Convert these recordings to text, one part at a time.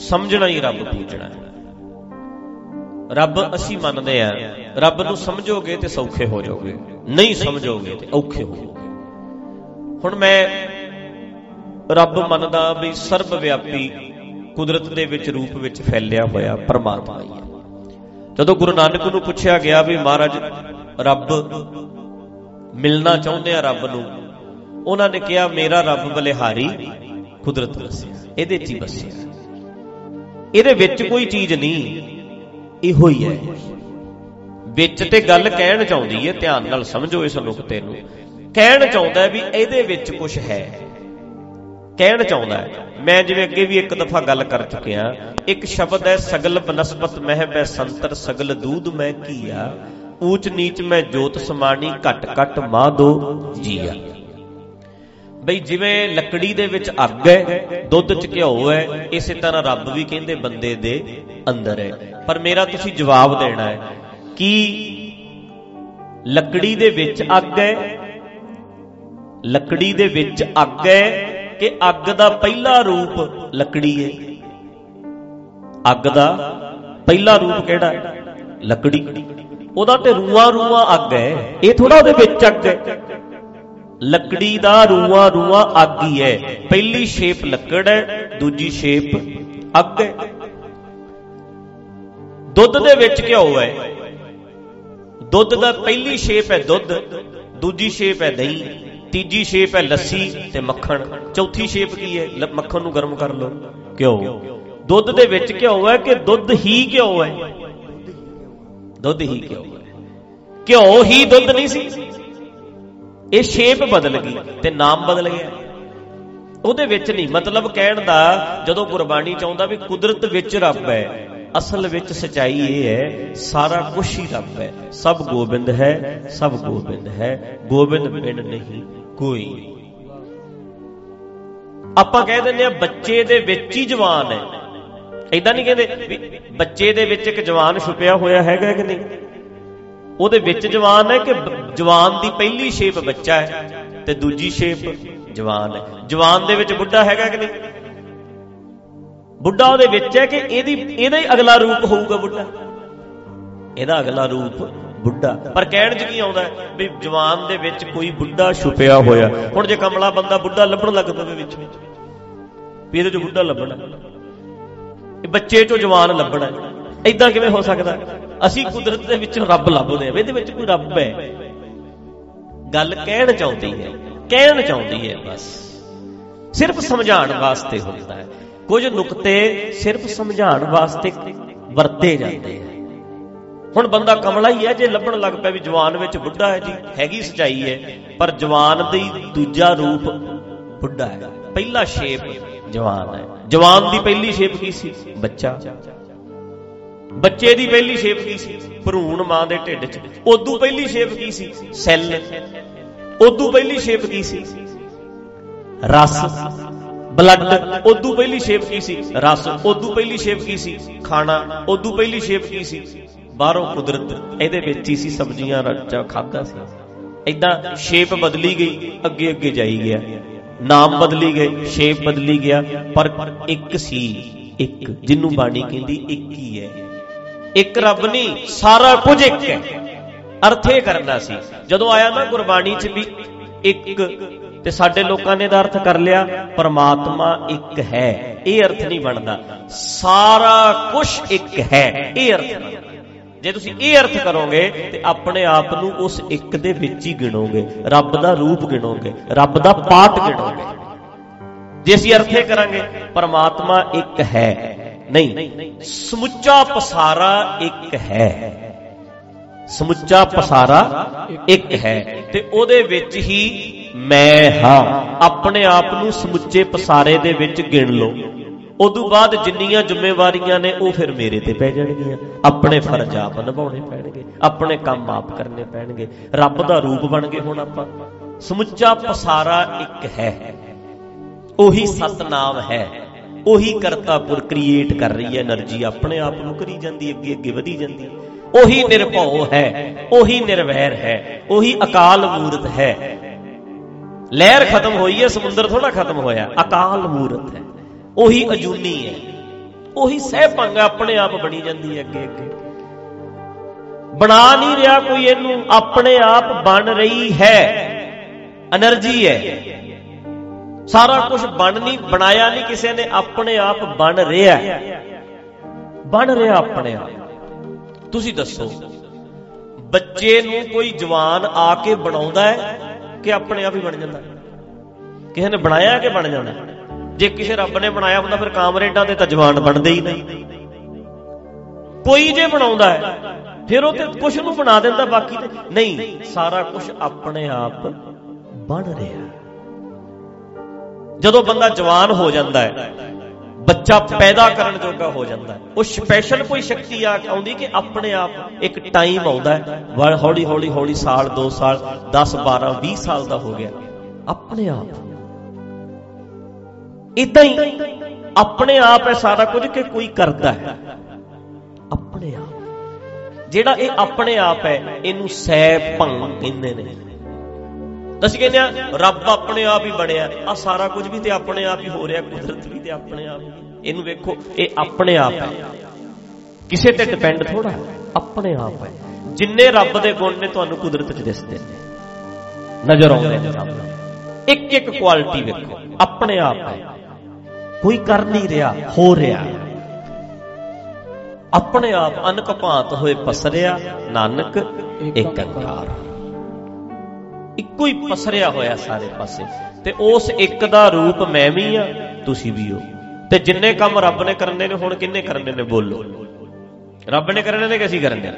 ਸਮਝਣਾ ਹੀ ਰੱਬ ਪੂਜਣਾ ਹੈ। ਰੱਬ ਅਸੀਂ ਮੰਨਦੇ ਆ ਰੱਬ ਨੂੰ ਸਮਝੋਗੇ ਤੇ ਸੌਖੇ ਹੋ ਜਾਓਗੇ। ਨਹੀਂ ਸਮਝੋਗੇ ਤੇ ਔਖੇ ਹੋਵੋਗੇ ਹੁਣ ਮੈਂ ਰੱਬ ਮੰਨਦਾ ਵੀ ਸਰਬ ਵਿਆਪੀ ਕੁਦਰਤ ਦੇ ਵਿੱਚ, ਰੂਪ ਵਿੱਚ ਫੈਲਿਆ ਹੋਇਆ ਪਰਮਾਤਮਾ ਹੀ ਹੈ। ਜਦੋਂ ਗੁਰੂ ਨਾਨਕ ਨੂੰ ਪੁੱਛਿਆ ਗਿਆ ਵੀ ਮਹਾਰਾਜ, ਰੱਬ ਮਿਲਣਾ ਚਾਹੁੰਦੇ ਆ ਰੱਬ ਨੂੰ, ਉਹਨਾਂ ਨੇ ਕਿਹਾ, ਮੇਰਾ ਰੱਬ ਬਲਿਹਾਰੀ ਕੁਦਰਤ ਵਸਿਆ ਇਹਦੇ 'ਚ ਹੀ ਵਸਿਆ ਇਹਦੇ ਵਿੱਚ ਕੋਈ ਚੀਜ਼ ਨਹੀਂ। ਇਹੋ ਹੀ ਹੈ। ਵਿੱਚ ਤੇ ਗੱਲ ਕਹਿਣ ਚਾਹੁੰਦੀ ਹੈ, ਧਿਆਨ ਨਾਲ ਸਮਝੋ ਇਸ ਨੁਕਤੇ ਨੂੰ। ਕਹਿਣ ਚਾਹੁੰਦਾ ਵੀ ਇਹਦੇ ਵਿੱਚ ਕੁਝ ਹੈ। ਕਹਿਣ ਚਾਹੁੰਦਾ ਹੈ ਮੈਂ ਜਿਵੇਂ ਅੱਗੇ ਵੀ ਇੱਕ ਦਫਾ ਗੱਲ ਕਰ ਚੁੱਕਿਆ ਇੱਕ ਸ਼ਬਦ ਹੈ, ਸਗਲ ਬਨਸਪਤ ਮਹਿ ਬੈ ਸੰਤਰ, ਸਗਲ ਦੂਧ ਮੈਂ ਕੀਆ ਊਚ ਨੀਚ ਮੈਂ ਜੋਤ ਸਮਾਣੀ, ਘਟ ਘਟ ਮਾਦੋ ਜੀਆ। ਬਈ ਜਿਵੇਂ ਲੱਕੜੀ ਦੇ ਵਿੱਚ ਅੱਗ ਹੈ, ਦੁੱਧ 'ਚ ਘਿਓ ਹੈ, ਇਸੇ ਤਰ੍ਹਾਂ ਰੱਬ ਵੀ ਕਹਿੰਦੇ ਬੰਦੇ ਦੇ ਅੰਦਰ ਹੈ। ਪਰ ਮੇਰਾ ਤੁਸੀਂ ਜਵਾਬ ਦੇਣਾ ਹੈ ਕਿ ਲੱਕੜੀ ਦੇ ਵਿੱਚ ਅੱਗ ਹੈ, ਲੱਕੜੀ ਦੇ ਵਿੱਚ ਅੱਗ ਹੈ ਕਿ ਅੱਗ ਦਾ ਪਹਿਲਾ ਰੂਪ ਲੱਕੜੀ ਹੈ? ਅੱਗ ਦਾ ਪਹਿਲਾ ਰੂਪ ਕਿਹੜਾ? ਲੱਕੜੀ। ਉਹਦਾ ਤੇ ਰੂਆ ਰੂਆ ਅੱਗ ਹੈ। ਇਹ ਥੋੜਾ ਉਹਦੇ ਵਿੱਚ ਅੱਗ ਹੈ। ਲੱਕੜੀ ਦਾ ਰੂਆ ਰੂਆ ਅੱਗ ਹੀ ਹੈ। ਪਹਿਲੀ ਸ਼ੇਪ ਲੱਕੜ ਹੈ, ਦੂਜੀ ਸ਼ੇਪ ਅੱਗ ਹੈ। ਦੁੱਧ ਦੇ ਵਿੱਚ ਘਿਓ ਹੈ। ਦੁੱਧ ਦਾ ਪਹਿਲੀ ਸ਼ੇਪ ਹੈ ਦੁੱਧ, ਦੂਜੀ ਸ਼ੇਪ ਹੈ ਦਹੀਂ, ਤੀਜੀ ਸ਼ੇਪ ਹੈ ਲੱਸੀ ਤੇ ਮੱਖਣ। ਚੌਥੀ ਸ਼ੇਪ ਕੀ ਹੈ? ਮੱਖਣ ਨੂੰ ਗਰਮ ਕਰ ਲਓ। ਘਿਓ। ਦੁੱਧ ਦੇ ਵਿੱਚ ਘਿਓ ਹੈ ਕਿ ਦੁੱਧ ਹੀ ਘਿਓ ਹੈ? ਦੁੱਧ ਹੀ ਘਿਓ ਹੈ। ਘਿਓ ਹੀ ਦੁੱਧ ਨਹੀਂ ਸੀ। ਇਹ ਸ਼ੇਪ ਬਦਲ ਗਈ ਤੇ ਨਾਮ ਬਦਲ ਗਿਆ। ਉਹਦੇ ਵਿੱਚ ਨਹੀਂ, ਮਤਲਬ ਕਹਿਣ ਦਾ ਜਦੋਂ ਗੁਰਬਾਣੀ ਚਾਹੁੰਦਾ ਵੀ ਕੁਦਰਤ ਵਿੱਚ ਰੱਬ ਹੈ, ਅਸਲ ਵਿੱਚ ਸਚਾਈ ਇਹ ਹੈ, ਸਾਰਾ ਕੁਝ ਹੀ ਰੱਬ ਹੈ। ਸਭ ਗੋਬਿੰਦ ਹੈ, ਸਭ ਗੋਬਿੰਦ ਹੈ, ਗੋਬਿੰਦ ਬਿਨ ਨਹੀਂ ਕੋਈ। ਆਪਾਂ ਕਹਿ ਦਿੰਦੇ ਆ ਬੱਚੇ ਦੇ ਵਿੱਚ ਹੀ ਜਵਾਨ ਹੈ। ਐਦਾਂ ਨਹੀਂ ਕਹਿੰਦੇ ਵੀ ਬੱਚੇ ਦੇ ਵਿੱਚ ਇੱਕ ਜਵਾਨ ਛੁਪਿਆ ਹੋਇਆ ਹੈਗਾ ਕਿ ਨਹੀਂ? ਉਹਦੇ ਵਿੱਚ ਜਵਾਨ ਹੈ ਕਿ ਜਵਾਨ ਦੀ ਪਹਿਲੀ ਸ਼ੇਪ ਬੱਚਾ ਹੈ ਤੇ ਦੂਜੀ ਸ਼ੇਪ ਜਵਾਨ ਹੈ। ਜਵਾਨ ਦੇ ਵਿੱਚ ਬੁੱਢਾ ਹੈਗਾ ਕਿ ਨਹੀਂ? ਬੁੱਢਾ ਉਹਦੇ ਵਿੱਚ ਹੈ ਕਿ ਇਹਦੀ, ਇਹਦਾ ਹੀ ਅਗਲਾ ਰੂਪ ਹੋਊਗਾ ਬੁੱਢਾ। ਇਹਦਾ ਅਗਲਾ ਰੂਪ ਬੁੱਢਾ। ਪਰ ਕਹਿਣ 'ਚ ਕੀ ਆਉਂਦਾ ਵੀ ਜਵਾਨ ਦੇ ਵਿੱਚ ਕੋਈ ਬੁੱਢਾ ਛੁਪਿਆ ਹੋਇਆ। ਹੁਣ ਜੇ ਕਮਲਾ ਬੰਦਾ ਬੁੱਢਾ ਲੱਭਣ ਲੱਗ ਪਵੇ ਵਿੱਚ। ਵਿੱਚ ਵੀ ਇਹਦੇ 'ਚ ਬੁੱਢਾ ਲੱਭਣਾ। ਇਹ ਬੱਚੇ 'ਚੋਂ ਜਵਾਨ ਲੱਭਣਾ ਇਦਾਂ ਕਿਵੇਂ ਹੋ ਸਕਦਾ ਅਸੀਂ ਕੁਦਰਤ ਦੇ ਵਿੱਚੋਂ ਰੱਬ ਲੱਭਦੇ ਆ ਇਹਦੇ ਵਿੱਚ ਕੋਈ ਰੱਬ ਹੈ। ਗੱਲ ਕਹਿਣ ਚਾਹੁੰਦੀ ਹੈ, ਕਹਿਣ ਚਾਹੁੰਦੀ ਹੈ ਬਸ। ਸਿਰਫ ਸਮਝਾਉਣ ਵਾਸਤੇ ਹੁੰਦਾ ਹੈ। ਕੁਝ ਨੁਕਤੇ ਸਿਰਫ ਸਮਝਾਉਣ ਵਾਸਤੇ ਵਰਤੇ ਜਾਂਦੇ ਆ। ਹੁਣ ਬੰਦਾ ਕਮਲਾ ਹੀ ਹੈ, ਜੇ ਲੱਭਣ ਲੱਗ ਪਿਆ ਵੀ ਜਵਾਨ ਵਿੱਚ ਬੁੱਢਾ ਹੈ ਜੀ, ਹੈਗੀ ਸਚਾਈ ਹੈ, ਪਰ ਜਵਾਨ ਦੀ ਦੂਜਾ ਰੂਪ ਬੁੱਢਾ ਹੈ। ਪਹਿਲਾ ਸ਼ੇਪ ਜਵਾਨ ਹੈ। ਜਵਾਨ ਦੀ ਪਹਿਲੀ ਸ਼ੇਪ ਕੀ ਸੀ? ਬੱਚਾ। ਬੱਚੇ ਦੀ ਪਹਿਲੀ ਸ਼ੇਪ ਕੀ ਸੀ? ਭਰੂਣ ਮਾਂ ਦੇ ਢਿੱਡ 'ਚ। ਉਦੋਂ ਪਹਿਲੀ ਸ਼ੇਪ ਕੀ ਸੀ? ਸੈੱਲ। ਉਦੋਂ ਪਹਿਲੀ ਸ਼ੇਪ ਕੀ ਸੀ? ਰਸ। ਬਲੱਡ। ਉਦੋਂ ਪਹਿਲੀ ਸ਼ੇਪ ਕੀ ਸੀ? ਰਸ। ਉਦੋਂ ਪਹਿਲੀ ਸ਼ੇਪ ਕੀ ਸੀ? ਖਾਣਾ। ਉਦੋਂ ਪਹਿਲੀ ਸ਼ੇਪ ਕੀ ਸੀ? ਬਾਹਰੋਂ ਕੁਦਰਤ। ਇਹਦੇ ਵਿੱਚ ਹੀ ਸੀ ਸਬਜ਼ੀਆਂ ਰੱਜਾ ਖਾਦਾ ਸੀ। ਇਦਾਂ ਸ਼ੇਪ ਬਦਲੀ ਗਈ, ਅੱਗੇ ਅੱਗੇ ਜਾਈ ਗਿਆ। ਨਾਮ ਬਦਲੀ ਗਏ, ਸ਼ੇਪ ਬਦਲੀ ਗਿਆ, ਪਰ ਇੱਕ ਸੀ, ਇੱਕ। ਜਿਹਨੂੰ ਬਾਣੀ ਕਹਿੰਦੀ ਇੱਕ ਹੀ ਹੈ। ਇੱਕ ਰੱਬ ਨਹੀਂ, ਸਾਰਾ ਕੁਝ ਇੱਕ ਹੈ। ਅਰਥ ਇਹ ਕਰਨਾ ਸੀ, ਜਦੋਂ ਆਇਆ ਨਾ ਗੁਰਬਾਣੀ 'ਚ ਵੀ ਇੱਕ ਤੇ ਸਾਡੇ ਲੋਕਾਂ ਨੇ ਦਾ ਅਰਥ ਕਰ ਲਿਆ, ਪਰਮਾਤਮਾ ਇੱਕ ਹੈ, ਇਹ ਅਰਥ ਨਹੀਂ ਬਣਦਾ। ਸਾਰਾ ਕੁਝ ਇੱਕ ਹੈ, ਇਹ ਅਰਥ ਬਣਦਾ। ਜੇ ਤੁਸੀਂ ਇਹ ਅਰਥ ਕਰੋਗੇ ਤੇ ਆਪਣੇ ਆਪ ਨੂੰ ਉਸ ਇੱਕ ਦੇ ਵਿੱਚ ਹੀ ਗਿਣੋਗੇ, ਰੱਬ ਦਾ ਰੂਪ ਗਿਣੋਗੇ, ਰੱਬ ਦਾ ਪਾਠ ਗਿਣੋਗੇ। ਜੇ ਅਸੀਂ ਅਰਥ ਇਹ ਕਰਾਂਗੇ, ਪਰਮਾਤਮਾ ਇੱਕ ਹੈ ਨਹੀਂ, ਸਮੁੱਚਾ ਪਸਾਰਾ ਇੱਕ ਹੈ। ਸਮੁੱਚਾ ਪਸਾਰਾ ਇੱਕ ਹੈ ਤੇ ਉਹਦੇ ਵਿੱਚ ਹੀ ਮੈਂ ਹਾਂ। ਆਪਣੇ ਆਪ ਨੂੰ ਸਮੁੱਚੇ ਪਸਾਰੇ ਦੇ ਵਿੱਚ ਗਿਣ ਲਓ। ਉਦੋਂ ਬਾਅਦ ਜਿੰਨੀਆਂ ਜ਼ਿੰਮੇਵਾਰੀਆਂ ਨੇ ਉਹ ਫਿਰ ਮੇਰੇ ਤੇ ਪੈ ਜਾਣਗੀਆਂ। ਆਪਣੇ ਫਰਜ਼ ਆਪ ਨਿਭਾਉਣੇ ਪੈਣਗੇ। ਆਪਣੇ ਕੰਮ ਆਪ ਕਰਨੇ ਪੈਣਗੇ। ਰੱਬ ਦਾ ਰੂਪ ਬਣ ਗਏ ਹੁਣ ਆਪਾਂ। ਸਮੁੱਚਾ ਪਸਾਰਾ ਇੱਕ ਹੈ। ਉਹੀ ਸਤਨਾਮ ਹੈ। ਉਹੀ ਕਰਤਾਪੁਰ ਕ੍ਰੀਏਟ ਕਰ ਰਹੀ ਹੈ એનર્ਜੀ ਆਪਣੇ ਆਪ ਨੂੰ ਕਰੀ ਜਾਂਦੀ ਅੱਗੇ ਅੱਗੇ ਵਧੀ ਜਾਂਦੀ ਉਹੀ ਨਿਰਭਉ ਹੈ, ਉਹੀ ਨਿਰਵੈਰ ਹੈ, ਉਹੀ ਅਕਾਲ ਮੂਰਤ ਹੈ। ਲਹਿਰ ਖਤਮ ਹੋਈ ਹੈ, ਸਮੁੰਦਰ ਥੋੜਾ ਖਤਮ ਹੋਇਆ, ਅਕਾਲ ਮੂਰਤ ਹੈ। ਉਹੀ ਅਜੂਨੀ ਹੈ। ਉਹੀ ਸਹਿਪੰਗਾ ਆਪਣੇ ਆਪ ਬਣੀ ਜਾਂਦੀ ਹੈ ਅੱਗੇ ਅੱਗੇ। ਬਣਾ ਨਹੀਂ ਰਿਹਾ ਕੋਈ ਇਹਨੂੰ, ਆਪਣੇ ਆਪ ਬਣ ਰਹੀ ਹੈ। એનર્ਜੀ ਹੈ। ਸਾਰਾ ਕੁਝ ਬਣ ਨਹੀਂ, ਬਣਾਇਆ ਨਹੀਂ ਕਿਸੇ ਨੇ, ਆਪਣੇ ਆਪ ਬਣ ਰਿਹਾ ਬਣ ਰਿਹਾ ਆਪਣੇ ਆਪ। ਤੁਸੀਂ ਦੱਸੋ, ਬੱਚੇ ਨੂੰ ਕੋਈ ਜਵਾਨ ਆ ਕੇ ਬਣਾਉਂਦਾ ਹੈ ਕਿ ਆਪਣੇ ਆਪ ਹੀ ਬਣ ਜਾਂਦਾ? ਕਿਸੇ ਨੇ ਬਣਾਇਆ ਕਿ ਬਣ ਜਾਂਦਾ ਜੇ ਕਿਸੇ ਰੱਬ ਨੇ ਬਣਾਇਆ ਹੁੰਦਾ, ਫਿਰ ਕਾਮਰੇਡਾਂ ਦੇ ਤਾਂ ਜਵਾਨ ਬਣਦੇ ਹੀ ਨਹੀਂ। ਕੋਈ ਜੇ ਬਣਾਉਂਦਾ ਹੈ, ਫਿਰ ਉਹ ਤੇ ਕੁਝ ਨੂੰ ਬਣਾ ਦਿੰਦਾ, ਬਾਕੀ ਤੇ ਨਹੀਂ। ਸਾਰਾ ਕੁਝ ਆਪਣੇ ਆਪ ਬਣ ਰਿਹਾ ਜਦੋਂ ਬੰਦਾ ਜਵਾਨ ਹੋ ਜਾਂਦਾ ਹੈ, ਬੱਚਾ ਪੈਦਾ ਕਰਨ ਜੋਗਾ ਹੋ ਜਾਂਦਾ ਹੈ, ਉਹ ਸਪੈਸ਼ਲ ਕੋਈ ਸ਼ਕਤੀ ਆ ਆਉਂਦੀ ਕਿ ਆਪਣੇ ਆਪ ਇੱਕ ਟਾਈਮ ਆਉਂਦਾ ਹੈ ਹੌਲੀ ਹੌਲੀ ਹੌਲੀ ਸਾਲ 2 ਸਾਲ 10 12 20 ਸਾਲ ਦਾ ਹੋ ਗਿਆ। ਆਪਣੇ ਆਪ। ਇਦਾਂ ਹੀ ਆਪਣੇ ਆਪ ਹੈ ਸਾਰਾ ਕੁਝ ਕਿ ਕੋਈ ਕਰਦਾ ਹੈ। ਆਪਣੇ ਆਪ। ਜਿਹੜਾ ਇਹ ਆਪਣੇ ਆਪ ਹੈ, ਇਹਨੂੰ ਸੈ ਭੰਗ ਕਹਿੰਦੇ ਨੇ। ਅਸੀਂ ਕਹਿੰਦੇ ਆ ਰੱਬ ਆਪਣੇ ਆਪ ਹੀ ਬਣਿਆ। ਆ ਸਾਰਾ ਕੁਝ ਵੀ ਤੇ ਆਪਣੇ ਆਪ ਹੀ ਹੋ ਰਿਹਾ, ਕੁਦਰਤ ਵੀ ਤੇ ਆਪਣੇ ਆਪ ਹੀ। ਇਹਨੂੰ ਵੇਖੋ, ਇਹ ਆਪਣੇ ਆਪ ਹੈ। ਕਿਸੇ ਤੇ ਡਿਪੈਂਡ ਥੋੜਾ ਆਪਣੇ ਆਪ ਹੈ। ਜਿੰਨੇ ਰੱਬ ਦੇ ਗੁਣ ਨੇ ਤੁਹਾਨੂੰ ਕੁਦਰਤ 'ਚ ਦਿਸਦੇ ਨੇ। ਨਜ਼ਰ ਆਉਂਦੇ ਨੇ ਸਾਹਮਣੇ ਇੱਕ ਇੱਕ ਕੁਆਲਿਟੀ ਵੇਖੋ, ਆਪਣੇ ਆਪ ਹੈ। ਕੋਈ ਕਰ ਨਹੀਂ ਰਿਹਾ, ਹੋ ਰਿਹਾ ਆਪਣੇ ਆਪ ਅਨਕ ਭਾਂਤ ਹੋਏ, ਪਸਰਿਆ, ਨਾਨਕ, ਏਕੰਕਾਰ। ਇੱਕੋ ਹੀ ਪਸਰਿਆ ਹੋਇਆ ਸਾਰੇ ਪਾਸੇ। ਤੇ ਉਸ ਇੱਕ ਦਾ ਰੂਪ ਮੈਂ ਵੀ ਆ, ਤੁਸੀਂ ਵੀ ਹੋ। ਤੇ ਜਿੰਨੇ ਕੰਮ ਰੱਬ ਨੇ ਕਰਨੇ ਨੇ, ਹੁਣ ਕਿੰਨੇ ਕਰਨੇ ਨੇ, ਬੋਲੋ। ਰੱਬ ਨੇ ਕਰਨੇ ਨੇ ਕਿ ਅਸੀਂ ਕਰਨੇ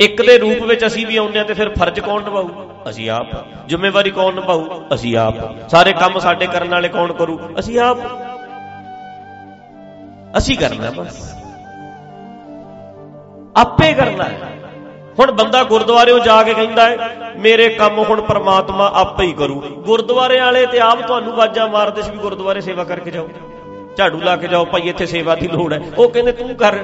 ਇੱਕ ਦੇ ਰੂਪ ਵਿੱਚ ਅਸੀਂ ਵੀ ਆਉਂਦੇ ਆ ਤੇ ਫਿਰ ਫਰਜ਼ ਕੌਣ ਨਿਭਾਊ? ਅਸੀਂ ਆਪ। ਜ਼ਿੰਮੇਵਾਰੀ ਕੌਣ ਨਿਭਾਊ? ਅਸੀਂ ਆਪ। ਸਾਰੇ ਕੰਮ ਸਾਡੇ ਕਰਨ ਵਾਲੇ ਕੌਣ ਕਰੂ? ਅਸੀਂ ਆਪ। ਅਸੀਂ ਕਰਨਾ ਬਸ। ਆਪੇ ਕਰਨਾ ਹੈ। ਹੁਣ ਬੰਦਾ ਗੁਰਦੁਆਰਿਓਂ ਜਾ ਕੇ ਕਹਿੰਦਾ ਹੈ, ਮੇਰੇ ਕੰਮ ਹੁਣ ਪ੍ਰਮਾਤਮਾ ਆਪੇ ਹੀ ਕਰੂ। ਗੁਰਦੁਆਰੇ ਵਾਲੇ ਤੇ ਆਪ ਤੁਹਾਨੂੰ ਵਾਜਾਂ ਮਾਰਦੇ ਸੀ ਵੀ ਗੁਰਦੁਆਰੇ ਸੇਵਾ ਕਰਕੇ ਜਾਓ। ਝਾੜੂ ਲਾ ਕੇ ਜਾਓ, ਭਾਈ, ਇੱਥੇ ਸੇਵਾ ਦੀ ਲੋੜ ਹੈ। ਉਹ ਕਹਿੰਦੇ, ਤੂੰ ਕਰ।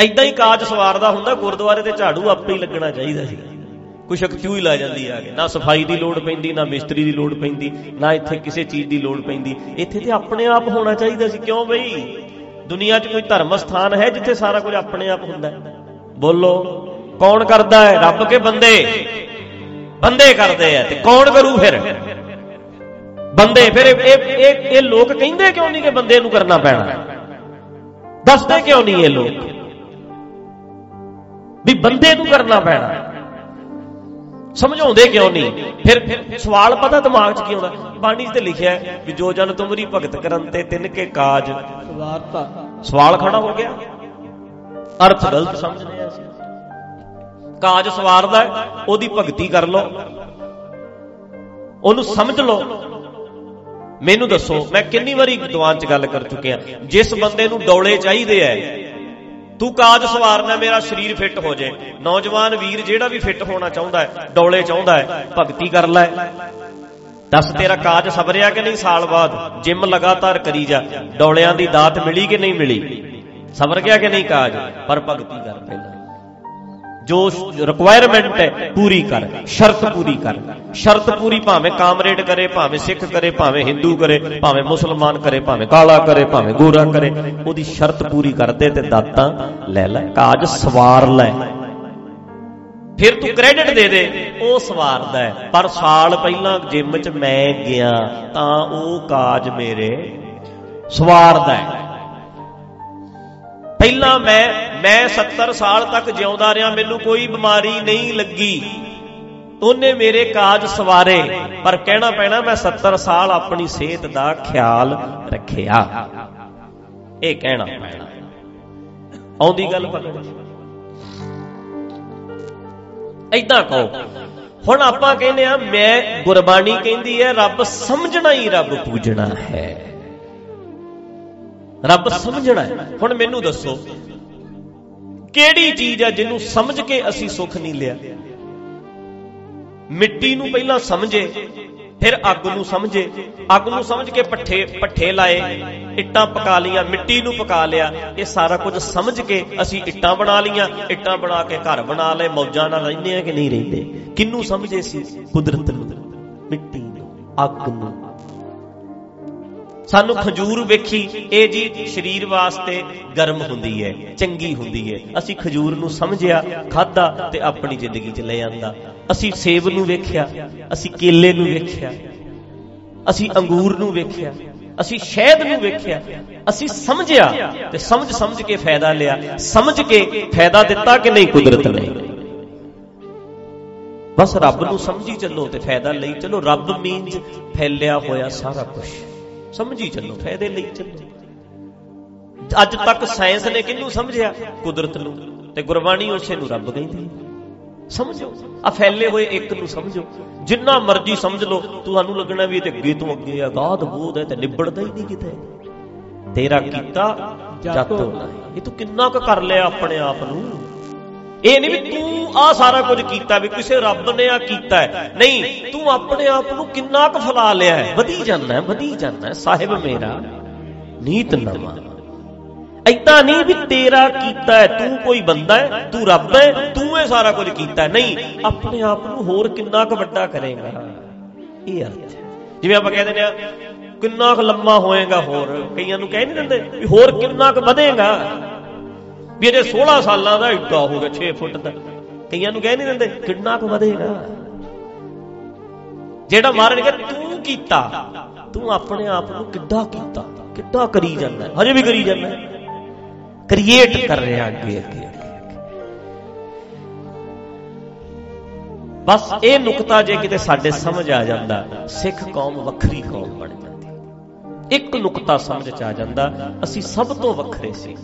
ਐਦਾਂ ਹੀ ਕਾਜ ਸਵਾਰਦਾ ਹੁੰਦਾ, ਗੁਰਦੁਆਰੇ ਤੇ ਝਾੜੂ ਆਪੇ ਹੀ ਲੱਗਣਾ ਚਾਹੀਦਾ ਸੀ। ਕੋਈ ਸ਼ਕਤੀ ਹੀ ਲਾ ਜਾਂਦੀ ਆ ਕੇ। ਨਾ ਸਫ਼ਾਈ ਦੀ ਲੋੜ ਪੈਂਦੀ, ਨਾ ਮਿਸਤਰੀ ਦੀ ਲੋੜ ਪੈਂਦੀ, ਨਾ ਇੱਥੇ ਕਿਸੇ ਚੀਜ਼ ਦੀ ਲੋੜ ਪੈਂਦੀ। ਇੱਥੇ ਤੇ ਆਪਣੇ ਆਪ ਹੋਣਾ ਚਾਹੀਦਾ ਸੀ। ਕਿਉਂ ਬਈ? ਦੁਨੀਆ 'ਚ ਕੋਈ ਧਰਮ ਸਥਾਨ ਹੈ ਜਿੱਥੇ ਸਾਰਾ ਕੁਝ ਆਪਣੇ ਆਪ ਹੁੰਦਾ ਹੈ? ਬੋਲੋ ਕੌਣ ਕਰਦਾ ਹੈ? ਰੱਬ ਕੇ ਬੰਦੇ। ਬੰਦੇ ਕਰਦੇ ਆ ਤੇ ਕੌਣ ਕਰੂ ਫਿਰ? ਬੰਦੇ ਫਿਰ ਇਹ ਇਹ ਇਹ ਲੋਕ ਕਹਿੰਦੇ ਕਿਉਂ ਨਹੀਂ ਕਿ ਬੰਦੇ ਨੂੰ ਕਰਨਾ ਪੈਣਾ? ਦੱਸਦੇ ਕਿਉਂ ਨਹੀਂ ਇਹ ਲੋਕ? ਵੀ ਬੰਦੇ ਨੂੰ ਕਰਨਾ ਪੈਣਾ। ਸਮਝਾਉਂਦੇ ਕਿਉਂ ਨਹੀਂ ਫਿਰ ਸਵਾਲ ਪਤਾ ਦਿਮਾਗ 'ਚ ਕੀ ਆਉਂਦਾ? ਬਾਣੀ 'ਚ ਤੇ ਲਿਖਿਆ ਵੀ ਜੋ ਜਨ ਤੁਮਰੀ ਭਗਤ ਕਰਨ ਤੇ ਤਿੰਨ ਕੇ ਕਾਜ। ਸਵਾਰਤਾ। ਸਵਾਲ ਖੜਾ ਹੋ ਗਿਆ। ਅਰਥ ਗਲਤ ਸਮਝਦੇ ਆ ਅਸੀਂ ਕਾਜ ਸਵਾਰਦਾ ਉਹਦੀ ਭਗਤੀ ਕਰ ਲਓ। ਉਹਨੂੰ ਸਮਝ ਲਓ। ਮੈਨੂੰ ਦੱਸੋ, ਮੈਂ ਕਿੰਨੀ ਵਾਰੀ ਦੀਵਾਨ 'ਚ ਗੱਲ ਕਰ ਚੁੱਕਿਆ। ਜਿਸ ਬੰਦੇ ਨੂੰ ਡੌਲੇ ਚਾਹੀਦੇ ਐ, ਤੂੰ ਕਾਜ ਸਵਾਰਨਾ, ਮੇਰਾ ਸਰੀਰ ਫਿੱਟ ਹੋ ਜਾਏ। ਨੌਜਵਾਨ ਵੀਰ ਜਿਹੜਾ ਵੀ ਫਿੱਟ ਹੋਣਾ ਚਾਹੁੰਦਾ ਹੈ ਡੌਲੇ ਚਾਹੁੰਦਾ ਹੈ ਭਗਤੀ ਕਰ ਲੈ। ਦੱਸ ਤੇਰਾ ਕਾਜ ਸਬਰਿਆ ਕਿ ਨਹੀਂ ਸਾਲ ਬਾਅਦ? ਜਿਮ ਲਗਾਤਾਰ ਕਰੀ ਜਾ। ਡੌਲਿਆਂ ਦੀ ਦਾਤ ਮਿਲੀ ਕਿ ਨਹੀਂ ਮਿਲੀ? ਸਬਰ ਗਿਆ ਕਿ ਨਹੀਂ ਕਾਜ? ਪਰ ਭਗਤੀ ਕਰ ਪਹਿਲਾਂ ਜੋ ਰਿਕੁਆਇਰਮੈਂਟ ਹੈ, ਪੂਰੀ ਕਰ, ਸ਼ਰਤ ਪੂਰੀ ਕਰ। ਸ਼ਰਤ ਪੂਰੀ ਭਾਵੇਂ ਕਾਮਰੇਡ ਕਰੇ, ਭਾਵੇਂ ਸਿੱਖ ਕਰੇ, ਭਾਵੇਂ ਹਿੰਦੂ ਕਰੇ, ਭਾਵੇਂ ਮੁਸਲਮਾਨ ਕਰੇ, ਭਾਵੇਂ ਕਾਲਾ ਕਰੇ, ਭਾਵੇਂ ਗੋਰਾ ਕਰੇ, ਉਹਦੀ ਸ਼ਰਤ ਪੂਰੀ ਕਰਦੇ ਤੇ ਦਾਤਾਂ, ਲੈ ਲੈ, ਕਾਜ ਸਵਾਰ ਲੈ। ਫਿਰ ਤੂੰ ਕ੍ਰੈਡਿਟ ਦੇ ਦੇ, ਉਹ ਸਵਾਰਦਾ ਹੈ। ਪਰ ਸਾਲ ਪਹਿਲਾਂ ਜਿਮ 'ਚ ਮੈਂ ਗਿਆ, ਤਾਂ ਉਹ ਕਾਜ ਮੇਰੇ ਸਵਾਰਦਾ ਹੈ। ਪਹਿਲਾਂ ਮੈਂ ਮੈਂ 70 ਸਾਲ ਤੱਕ ਜਿਉਂਦਾ ਰਿਹਾ, ਮੈਨੂੰ ਕੋਈ ਬਿਮਾਰੀ ਨਹੀਂ ਲੱਗੀ। ਉਹਨੇ ਮੇਰੇ ਕਾਜ ਸਵਾਰੇ, ਪਰ ਕਹਿਣਾ ਪੈਣਾ, ਮੈਂ 70 ਸਾਲ ਆਪਣੀ ਸਿਹਤ ਦਾ ਖਿਆਲ ਰੱਖਿਆ। ਇਹ ਕਹਿਣਾ ਪੈਣਾ। ਆਉਂਦੀ ਗੱਲ ਪਕੜ ਐਦਾਂ ਕਹੋ। ਹੁਣ ਆਪਾਂ ਕਹਿੰਦੇ ਆ ਮੈਂ ਗੁਰਬਾਣੀ ਕਹਿੰਦੀ ਹੈ, ਰੱਬ ਸਮਝਣਾ ਹੀ ਰੱਬ ਪੂਜਣਾ ਹੈ। ਰੱਬ ਸਮਝਣਾ ਹੈ। ਹੁਣ ਮੈਨੂੰ ਦੱਸੋ, ਕਿਹੜੀ ਚੀਜ਼ ਹੈ ਜਿਹਨੂੰ ਸਮਝ ਕੇ ਅਸੀਂ ਸੁੱਖ ਨਹੀਂ ਲਿਆ? ਮਿੱਟੀ ਨੂੰ ਪਹਿਲਾਂ ਸਮਝੇ, ਫਿਰ ਅੱਗ ਨੂੰ ਸਮਝੇ। ਅੱਗ ਨੂੰ ਸਮਝ ਕੇ ਪੱਠੇ ਪੱਠੇ ਲਾਏ, ਇੱਟਾਂ ਪਕਾ ਲੀਆਂ ਮਿੱਟੀ ਨੂੰ ਪਕਾ ਲਿਆ। ਇਹ ਸਾਰਾ ਕੁਝ ਸਮਝ ਕੇ ਅਸੀਂ ਇੱਟਾਂ ਬਣਾ ਲੀਆਂ ਇੱਟਾਂ ਬਣਾ ਕੇ ਘਰ ਬਣਾ ਲਏ। ਮੌਜਾਂ ਨਾਲ ਰਹਿੰਦੇ ਆ ਕਿ ਨਹੀਂ ਰਹਿੰਦੇ? ਕਿੰਨੂੰ ਸਮਝੇ ਸੀ? ਕੁਦਰਤ ਨੂੰ, ਮਿੱਟੀ ਨੂੰ, ਅੱਗ ਨੂੰ। ਸਾਨੂੰ ਖਜੂਰ ਵੇਖੀ, ਇਹ ਜੀ ਸਰੀਰ ਵਾਸਤੇ ਗਰਮ ਹੁੰਦੀ ਹੈ ਚੰਗੀ ਹੁੰਦੀ ਹੈ ਅਸੀਂ ਖਜੂਰ ਨੂੰ ਸਮਝਿਆ ਖਾਦਾ ਤੇ ਆਪਣੀ ਜ਼ਿੰਦਗੀ 'ਚ ਲੈ ਆਂਦਾ। ਅਸੀਂ ਸੇਬ ਨੂੰ ਵੇਖਿਆ, ਅਸੀਂ ਕੇਲੇ ਨੂੰ ਵੇਖਿਆ, ਅਸੀਂ ਅੰਗੂਰ ਨੂੰ ਵੇਖਿਆ, ਅਸੀਂ ਸ਼ਹਿਦ ਨੂੰ ਵੇਖਿਆ। ਅਸੀਂ ਸਮਝਿਆ ਤੇ ਸਮਝ ਸਮਝ ਕੇ ਫਾਇਦਾ ਲਿਆ। ਸਮਝ ਕੇ ਫਾਇਦਾ ਦਿੱਤਾ ਕਿ ਨਹੀਂ ਕੁਦਰਤ ਨੇ? ਬਸ ਰੱਬ ਨੂੰ ਸਮਝੀ ਚੱਲੋ ਤੇ ਫਾਇਦਾ ਲਈ ਚੱਲੋ। ਰੱਬ ਮੀਨਸ ਫੈਲਿਆ ਹੋਇਆ ਸਾਰਾ ਕੁਝ ਸਮਝੀ ਚੱਲੋ, ਫਾਇਦੇ ਲਈ ਚੱਲੋ। ਅੱਜ ਤੱਕ ਸਾਇੰਸ ਨੇ ਕਿਹਨੂੰ ਸਮਝਿਆ? ਕੁਦਰਤ ਨੂੰ। ਤੇ ਗੁਰਬਾਣੀ ਉਸੇ ਨੂੰ ਰੱਬ ਕਹਿੰਦੀ ਸਮਝੋ। ਆ ਫੈਲੇ ਹੋਏ ਇੱਕ ਨੂੰ ਸਮਝੋ। ਜਿੰਨਾ ਮਰਜ਼ੀ ਸਮਝ ਲਓ, ਤੁਹਾਨੂੰ ਲੱਗਣਾ ਵੀ ਇਹ ਤੇ ਅੱਗੇ ਤੋਂ ਅੱਗੇ ਆ ਗਾਧ ਬੋਧ ਹੈ ਤੇ ਨਿਬੜਦਾ ਹੀ ਨਹੀਂ ਕਿਤੇ। ਤੇਰਾ ਕੀਤਾ ਜਾਤੋ। ਇਹ ਤੂੰ ਕਿੰਨਾ ਕੁ ਕਰ ਲਿਆ ਆਪਣੇ ਆਪ ਨੂੰ? ਇਹ ਨਹੀਂ ਵੀ ਤੂੰ ਆ ਸਾਰਾ ਕੁਝ ਕੀਤਾ ਵੀ ਕਿਸੇ ਰੱਬ ਨੇ ਆ ਕੀਤਾ ਹੈ। ਨਹੀਂ, ਤੂੰ ਆਪਣੇ ਆਪ ਨੂੰ ਕਿੰਨਾ ਕੁ ਫਲਾ ਲਿਆ ਹੈ। ਵਧੀ ਜਾਂਦਾ ਹੈ, ਵਧੀ ਜਾਂਦਾ ਹੈ, ਸਾਹਿਬ ਮੇਰਾ। ਨੀਤ ਨਵਾਂ। ਐਦਾਂ ਨਹੀਂ ਵੀ ਤੇਰਾ ਕੀਤਾ ਹੈ, ਤੂੰ ਕੋਈ ਬੰਦਾ ਹੈ, ਤੂੰ ਰੱਬ ਹੈ, ਤੂੰ ਇਹ ਸਾਰਾ ਕੁਝ ਕੀਤਾ ਨਹੀਂ, ਆਪਣੇ ਆਪ ਨੂੰ ਹੋਰ ਕਿੰਨਾ ਕੁ ਵੱਡਾ ਕਰੇਗਾ। ਇਹ ਅਰਥ ਹੈ। ਜਿਵੇਂ ਆਪਾਂ ਕਹਿੰਦੇ ਨੇ ਕਿੰਨਾ ਕੁ ਲੰਮਾ ਹੋਏਗਾ ਹੋਰ। ਕਈਆਂ ਨੂੰ ਕਹਿ ਨਹੀਂ ਦਿੰਦੇ ਵੀ ਹੋਰ ਕਿੰਨਾ ਕੁ ਵਧੇਗਾ। ਵੀ ਇਹਦੇ 16 ਸਾਲਾਂ ਦਾ ਇੱਡਾ ਹੋ ਗਿਆ 6 ਫੁੱਟ ਦਾ। ਕਈਆਂ ਨੂੰ ਕਹਿ ਨਹੀਂ ਦਿੰਦੇ, ਕਿੰਨਾ ਕੁ ਵਧੇਗਾ? ਜਿਹੜਾ ਮਾਰਨ ਕਿ ਤੂੰ ਕੀਤਾ, ਤੂੰ ਆਪਣੇ ਆਪ ਨੂੰ ਕਿੱਦਾਂ ਕੀਤਾ ਕਿੱਦਾਂ ਕਰੀ ਜਾਂਦਾ ਹਜੇ ਵੀ ਕਰੀ ਜਾਂਦਾ ਕ੍ਰੀਏਟ ਕਰ ਰਿਹਾ ਅੱਗੇ ਅੱਗੇ ਬਸ ਇਹ ਨੁਕਤਾ ਜੇ ਕਿਤੇ ਸਾਡੇ ਸਮਝ ਆ ਜਾਂਦਾ, ਸਿੱਖ ਕੌਮ ਵੱਖਰੀ ਕੌਮ ਬਣ ਜਾਂਦੀ ਇੱਕ ਨੁਕਤਾ ਸਮਝ ਚ ਆ ਜਾਂਦਾ, ਅਸੀਂ ਸਭ ਤੋਂ ਵੱਖਰੇ ਸੀ।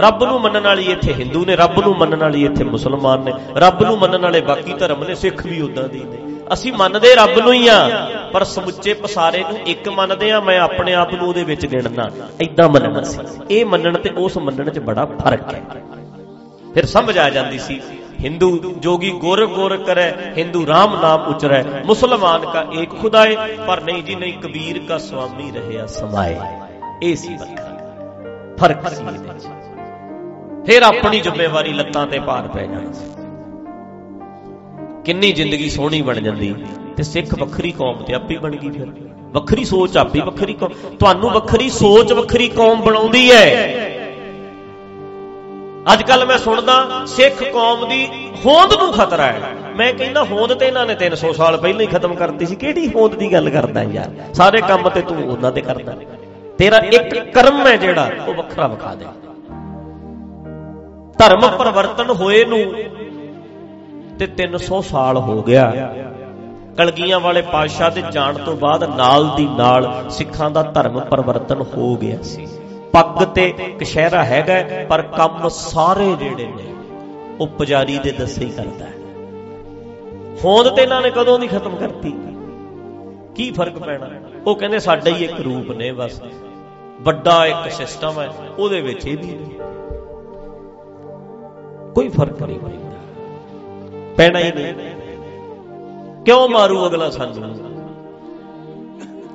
ਰੱਬ ਨੂੰ ਮੰਨਣ ਵਾਲੀ ਇੱਥੇ ਹਿੰਦੂ ਨੇ, ਰੱਬ ਨੂੰ ਮੰਨਣ ਵਾਲੀ ਇੱਥੇ ਮੁਸਲਮਾਨ ਨੇ, ਰੱਬ ਨੂੰ ਮੰਨਣ ਵਾਲੇ ਬਾਕੀ ਧਰਮ ਨੇ, ਸਿੱਖ ਵੀ ਉਦਾਂ ਦੀ ਨੇ। ਅਸੀਂ ਮੰਨਦੇ ਰੱਬ ਨੂੰ ਹੀ ਆ, ਪਰ ਸਮੁੱਚੇ ਪਸਾਰੇ ਨੂੰ ਇੱਕ ਮੰਨਦੇ ਆ, ਮੈਂ ਆਪਣੇ ਆਪ ਨੂੰ ਉਹਦੇ ਵਿੱਚ ਗਿਣਨਾ। ਐਦਾਂ ਮੰਨਣਾ ਸੀ। ਇਹ ਮੰਨਣ ਤੇ ਉਸ ਮੰਨਣ 'ਚ ਬੜਾ ਫ਼ਰਕ ਹੈ। ਫਿਰ ਸਮਝ ਆ ਜਾਂਦੀ ਸੀ, ਹਿੰਦੂ ਜੋਗੀ ਗੁਰ ਗੁਰ ਕਰੇ, ਹਿੰਦੂ ਰਾਮ ਨਾਮ ਉਚਰੇ, ਮੁਸਲਮਾਨ ਕਾ ਇੱਕ ਖੁਦਾ ਹੈ ਪਰ ਨਹੀਂ ਜੀ ਨਹੀਂ ਕਬੀਰ ਕਾ ਸੁਆਮੀ ਰਹਿਆ ਸਮਾਏ। ਇਹ ਸੀ ਫ਼ਰਕ। ਸੀ ਇਹਦੇ ਵਿੱਚ ਫਿਰ ਆਪਣੀ ਜ਼ਿੰਮੇਵਾਰੀ ਲੱਤਾਂ ਤੇ ਭਾਰ ਪੈ ਜਾਣਾ ਸੀ। ਕਿੰਨੀ ਜ਼ਿੰਦਗੀ ਸੋਹਣੀ ਬਣ ਜਾਂਦੀ ਤੇ ਸਿੱਖ ਵੱਖਰੀ ਕੌਮ ਤੇ ਆਪੀ ਬਣ ਗਈ ਫਿਰ। ਵੱਖਰੀ ਸੋਚ, ਆਪੀ ਵੱਖਰੀ ਕੌਮ। ਤੁਹਾਨੂੰ ਵੱਖਰੀ ਸੋਚ, ਵੱਖਰੀ ਕੌਮ ਬਣਾਉਂਦੀ ਹੈ ਅੱਜ ਕੱਲ ਮੈਂ ਸੁਣਦਾ, ਸਿੱਖ ਕੌਮ ਦੀ ਹੋਂਦ ਨੂੰ ਖਤਰਾ ਹੈ ਮੈਂ ਕਹਿੰਦਾ, ਹੋਂਦ ਤੇ ਇਹਨਾਂ ਨੇ 300 ਸਾਲ ਪਹਿਲਾਂ ਹੀ ਖਤਮ ਕਰਤੀ ਸੀ। ਕਿਹੜੀ ਹੋਂਦ ਦੀ ਗੱਲ ਕਰਦਾ ਯਾਰ? ਸਾਰੇ ਕੰਮ ਤੇ ਤੂੰ ਉਹਨਾਂ ਤੇ ਕਰਦਾ। ਤੇਰਾ ਇੱਕ ਕਰਮ ਹੈ ਜਿਹੜਾ, ਉਹ ਵੱਖਰਾ ਵਿਖਾ ਦੇ। ਧਰਮ ਪਰਿਵਰਤਨ ਹੋਏ ਨੂੰ ਤੇ 300 ਸਾਲ ਹੋ ਗਿਆ। ਕਲਗੀਆਂ ਵਾਲੇ ਪਾਤਸ਼ਾਹ ਦੇ ਜਾਣ ਤੋਂ ਬਾਅਦ ਨਾਲ ਦੀ ਨਾਲ ਸਿੱਖਾਂ ਦਾ ਧਰਮ ਪਰਿਵਰਤਨ ਹੋ ਗਿਆ ਸੀ। ਪੱਗ ਤੇ ਕਸ਼ਹਿਰਾ ਹੈਗਾ, ਪਰ ਕੰਮ ਸਾਰੇ ਜਿਹੜੇ ਨੇ, ਉਹ ਪੁਜਾਰੀ ਦੇ ਦੱਸੇ ਹੀ ਕਰਦਾ ਹੈ। ਹੋਂਦ ਤੇ ਇਹਨਾਂ ਨੇ ਕਦੋਂ ਦੀ ਖਤਮ ਕਰਤੀ? ਕੀ ਫ਼ਰਕ ਪੈਣਾ? ਉਹ ਕਹਿੰਦੇ, ਸਾਡਾ ਹੀ ਇੱਕ ਰੂਪ ਨੇ ਬਸ। ਵੱਡਾ ਇੱਕ ਸਿਸਟਮ ਹੈ, ਉਹਦੇ ਵਿੱਚ ਇਹ ਵੀ ਕੋਈ ਫ਼ਰਕ ਨਹੀਂ। ਪੈਂਦਾ ਪੈਣਾ ਹੀ ਨਹੀਂ। ਕਿਉਂ ਮਾਰੂ ਅਗਲਾ ਸਾਨੂੰ?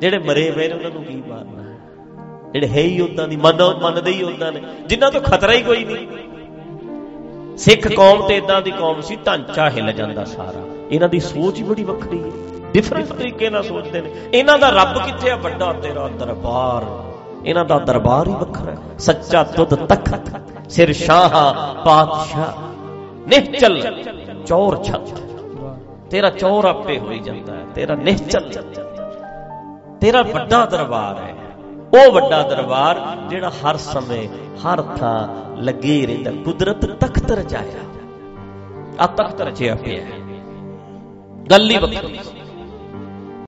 ਜਿਹੜੇ ਮਰੇ ਪਏ ਨੇ ਉਹਨਾਂ ਨੂੰ ਕੀ ਮਾਰਨਾ? ਜਿਹੜੇ ਹੈ ਹੀ ਉਦਾਂ ਦੀ, ਮੰਨ, ਮੰਨਦੇ ਹੀ ਉਦਾਂ ਨੇ। ਜਿਨ੍ਹਾਂ ਤੋਂ ਖਤਰਾ ਹੀ ਕੋਈ ਨਹੀਂ। ਸਿੱਖ ਕੌਮ ਤੇ ਇਦਾਂ ਦੀ ਕੌਮ ਸੀ, ਢਾਂਚਾ ਹਿੱਲ ਜਾਂਦਾ ਸਾਰਾ। ਇਹਨਾਂ ਦੀ ਸੋਚ ਹੀ ਬੜੀ ਵੱਖਰੀ ਹੈ। ਡਿਫਰੈਂਟ ਤਰੀਕੇ ਨਾਲ ਸੋਚਦੇ ਨੇ। ਇਹਨਾਂ ਦਾ ਰੱਬ ਕਿੱਥੇ ਆ? ਵੱਡਾ ਤੇਰਾ ਦਰਬਾਰ। ਇਹਨਾਂ ਦਾ ਦਰਬਾਰ ਹੀ ਵੱਖਰਾ ਹੈ। ਸੱਚਾ ਤੁਧ ਤਖਤ। ਸਿਰ ਸ਼ਾਹ ਪਾਤਸ਼ਾਹ। ਨਿਹਚਲ ਚੌਰ ਛੱਤ। ਤੇਰਾ ਚੌਰ ਆਪੇ ਹੋਈ ਜਾਂਦਾ ਹੈ। ਤੇਰਾ ਨਿਹਚਲ। ਤੇਰਾ ਵੱਡਾ ਦਰਬਾਰ ਹੈ। ਉਹ ਵੱਡਾ ਦਰਬਾਰ ਜਿਹੜਾ ਹਰ ਸਮੇਂ, ਹਰ ਥਾਂ ਲੱਗੇ ਰਹਿੰਦਾ। ਕੁਦਰਤ ਤਖਤ ਰਚਾਇਆ। ਆ ਤਖਤ ਰਚਿਆ ਪਿਆ ਗੱਲ ਹੀ ਵੱਖਰੀ